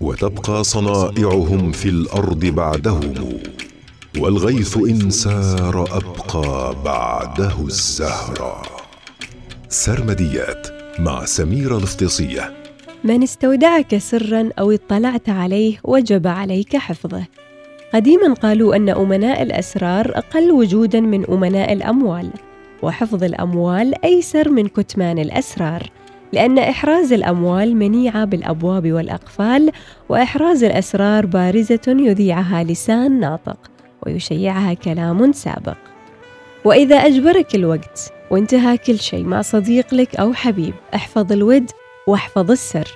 وتبقى صنائعهم في الأرض بعدهم والغيث إن سار أبقى بعده الزهرا سرمديات مع سميره الافتصيه من استودعك سرا أو اطلعت عليه وجب عليك حفظه. قديما قالوا أن أمناء الأسرار أقل وجودا من أمناء الأموال وحفظ الأموال أيسر من كتمان الأسرار. لأن إحراز الأموال منيعه بالأبواب والأقفال وإحراز الأسرار بارزة يذيعها لسان ناطق ويشيعها كلام سابق. وإذا أجبرك الوقت وانتهى كل شيء مع صديق لك أو حبيب احفظ الود واحفظ السر.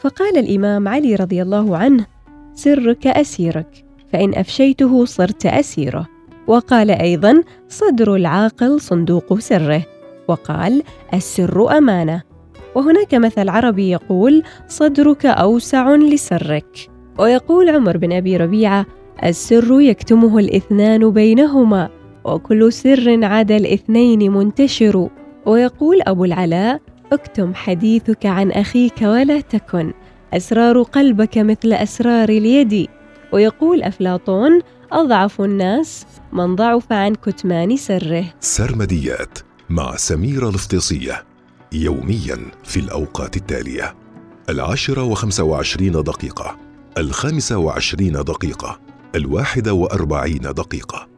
فقال الإمام علي رضي الله عنه سرك أسيرك فإن أفشيته صرت أسيره. وقال أيضا صدر العاقل صندوق سره. وقال السر أمانة. وهناك مثل عربي يقول صدرك أوسع لسرك. ويقول عمر بن أبي ربيعة السر يكتمه الإثنان بينهما وكل سر عدا الاثنين منتشر. ويقول أبو العلاء اكتم حديثك عن أخيك ولا تكن أسرار قلبك مثل أسرار اليد. ويقول أفلاطون أضعف الناس من ضعف عن كتمان سره. سرمديات مع سميره الافتصيه يوميا في الأوقات التالية. العاشرة وخمسة وعشرين دقيقة الخامسة وعشرين دقيقة الواحدة وأربعين دقيقة.